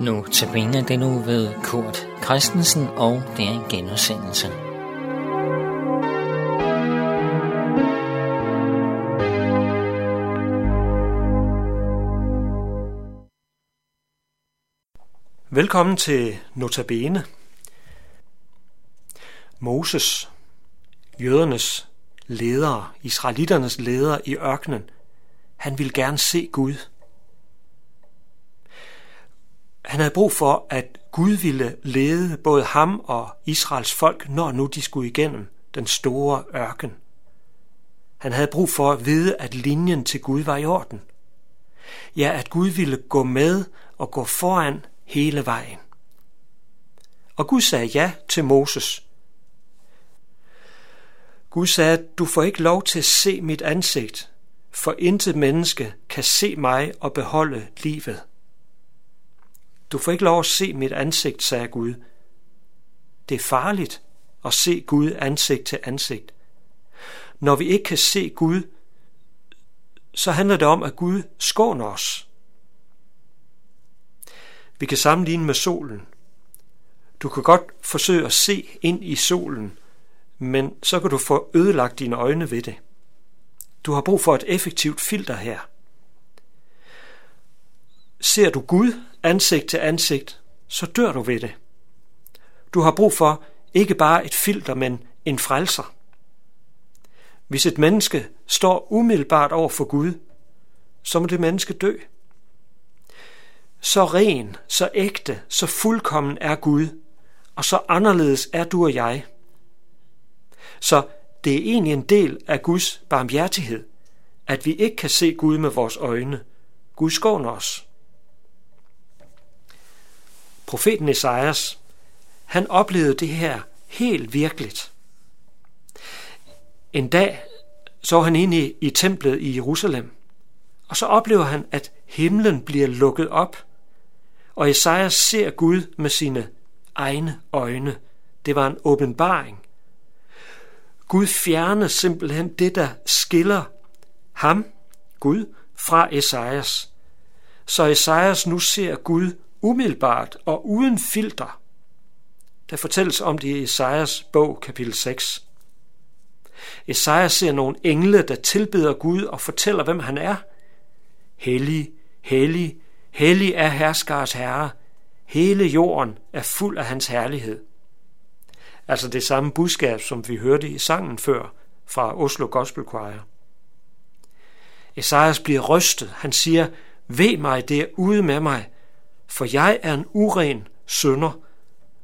Nu tabiner den nu ved Kurt Christensen, og det er en genudsendelse. Velkommen til Notabene. Moses, jødernes leder, israeliternes leder i ørkenen, han ville gerne se Gud. Han havde brug for, at Gud ville lede både ham og Israels folk, når nu de skulle igennem den store ørken. Han havde brug for at vide, at linjen til Gud var i orden. Ja, at Gud ville gå med og gå foran hele vejen. Og Gud sagde ja til Moses. Gud sagde, du får ikke lov til at se mit ansigt, for intet menneske kan se mig og beholde livet. Du får ikke lov at se mit ansigt, sagde Gud. Det er farligt at se Gud ansigt til ansigt. Når vi ikke kan se Gud, så handler det om, at Gud skåner os. Vi kan sammenligne med solen. Du kan godt forsøge at se ind i solen, men så kan du få ødelagt dine øjne ved det. Du har brug for et effektivt filter her. Ser du Gud ansigt til ansigt, så dør du ved det. Du har brug for ikke bare et filter, men en frelser. Hvis et menneske står umiddelbart over for Gud, så må det menneske dø. Så ren, så ægte, så fuldkommen er Gud, og så anderledes er du og jeg. Så det er egentlig en del af Guds barmhjertighed, at vi ikke kan se Gud med vores øjne. Gud skåner os. Profeten Esajas, han oplevede det her helt virkeligt. En dag så var han inde i templet i Jerusalem, og så oplever han, at himlen bliver lukket op, og Esajas ser Gud med sine egne øjne. Det var en åbenbaring. Gud fjerner simpelthen det, der skiller ham, Gud, fra Esajas. Så Esajas nu ser Gud umiddelbart og uden filter. Der fortælles om det i Esajas bog, kapitel 6. Esajas ser nogle engle, der tilbeder Gud og fortæller, hvem han er. Hellig, hellig, hellig er herskars herre. Hele jorden er fuld af hans herlighed. Altså det samme budskab, som vi hørte i sangen før fra Oslo Gospel Choir. Esajas bliver rystet. Han siger, ved mig, det er ude med mig, for jeg er en uren sønder,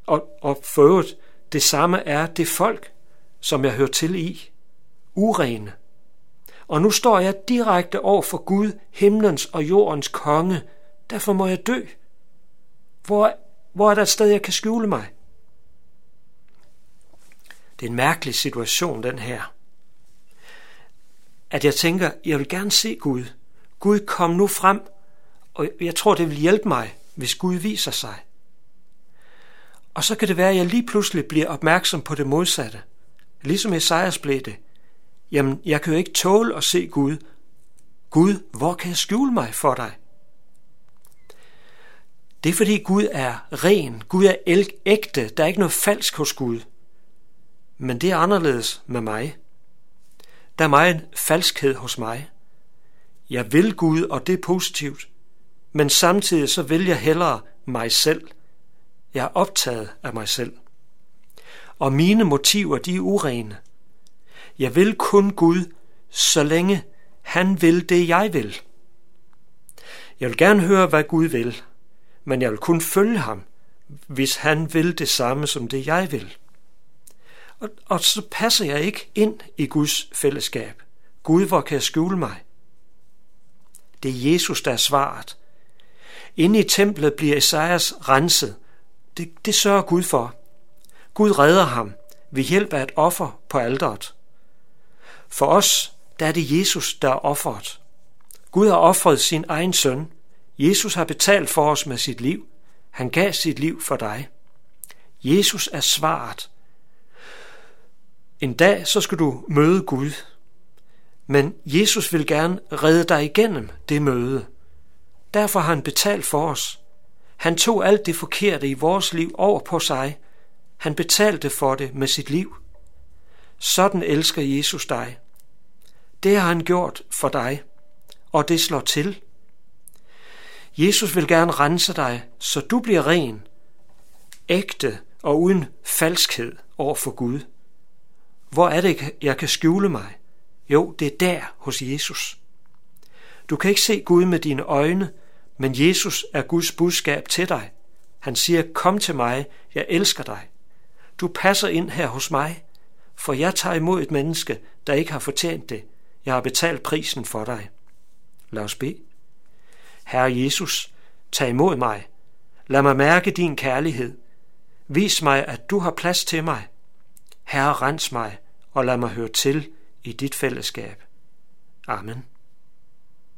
og, og for øvrigt, det samme er det folk, som jeg hører til i. Urene. Og nu står jeg direkte over for Gud, himlens og jordens konge. Derfor må jeg dø. Hvor, hvor er der et sted, jeg kan skjule mig? Det er en mærkelig situation, den her. At jeg tænker, jeg vil gerne se Gud. Gud, kom nu frem, og jeg tror, det vil hjælpe mig hvis Gud viser sig. Og så kan det være, at jeg lige pludselig bliver opmærksom på det modsatte. Ligesom Esajas blev det. Jamen, jeg kan jo ikke tåle at se Gud. Gud, hvor kan jeg skjule mig for dig? Det er fordi Gud er ren, Gud er ægte, der er ikke noget falsk hos Gud. Men det er anderledes med mig. Der er meget falskhed hos mig. Jeg vil Gud, og det er positivt men samtidig så vil jeg hellere mig selv. Jeg er optaget af mig selv. Og mine motiver, de er urene. Jeg vil kun Gud, så længe han vil det, jeg vil. Jeg vil gerne høre, hvad Gud vil, men jeg vil kun følge ham, hvis han vil det samme som det, jeg vil. Og, og så passer jeg ikke ind i Guds fællesskab. Gud, hvor kan jeg skjule mig? Det er Jesus, der er svaret. Inde i templet bliver Esajas renset. Det, det sørger Gud for. Gud redder ham ved hjælp af et offer på alderet. For os, der er det Jesus, der er offeret. Gud har offret sin egen søn. Jesus har betalt for os med sit liv. Han gav sit liv for dig. Jesus er svaret. En dag så skal du møde Gud. Men Jesus vil gerne redde dig igennem det møde. Derfor har han betalt for os. Han tog alt det forkerte i vores liv over på sig. Han betalte for det med sit liv. Sådan elsker Jesus dig. Det har han gjort for dig, og det slår til. Jesus vil gerne rense dig, så du bliver ren, ægte og uden falskhed over for Gud. Hvor er det, jeg kan skjule mig? Jo, det er der hos Jesus. Du kan ikke se Gud med dine øjne, men Jesus er Guds budskab til dig. Han siger, kom til mig, jeg elsker dig. Du passer ind her hos mig, for jeg tager imod et menneske, der ikke har fortjent det. Jeg har betalt prisen for dig. Lad os bede. Herre Jesus, tag imod mig. Lad mig mærke din kærlighed. Vis mig, at du har plads til mig. Herre, rens mig og lad mig høre til i dit fællesskab. Amen.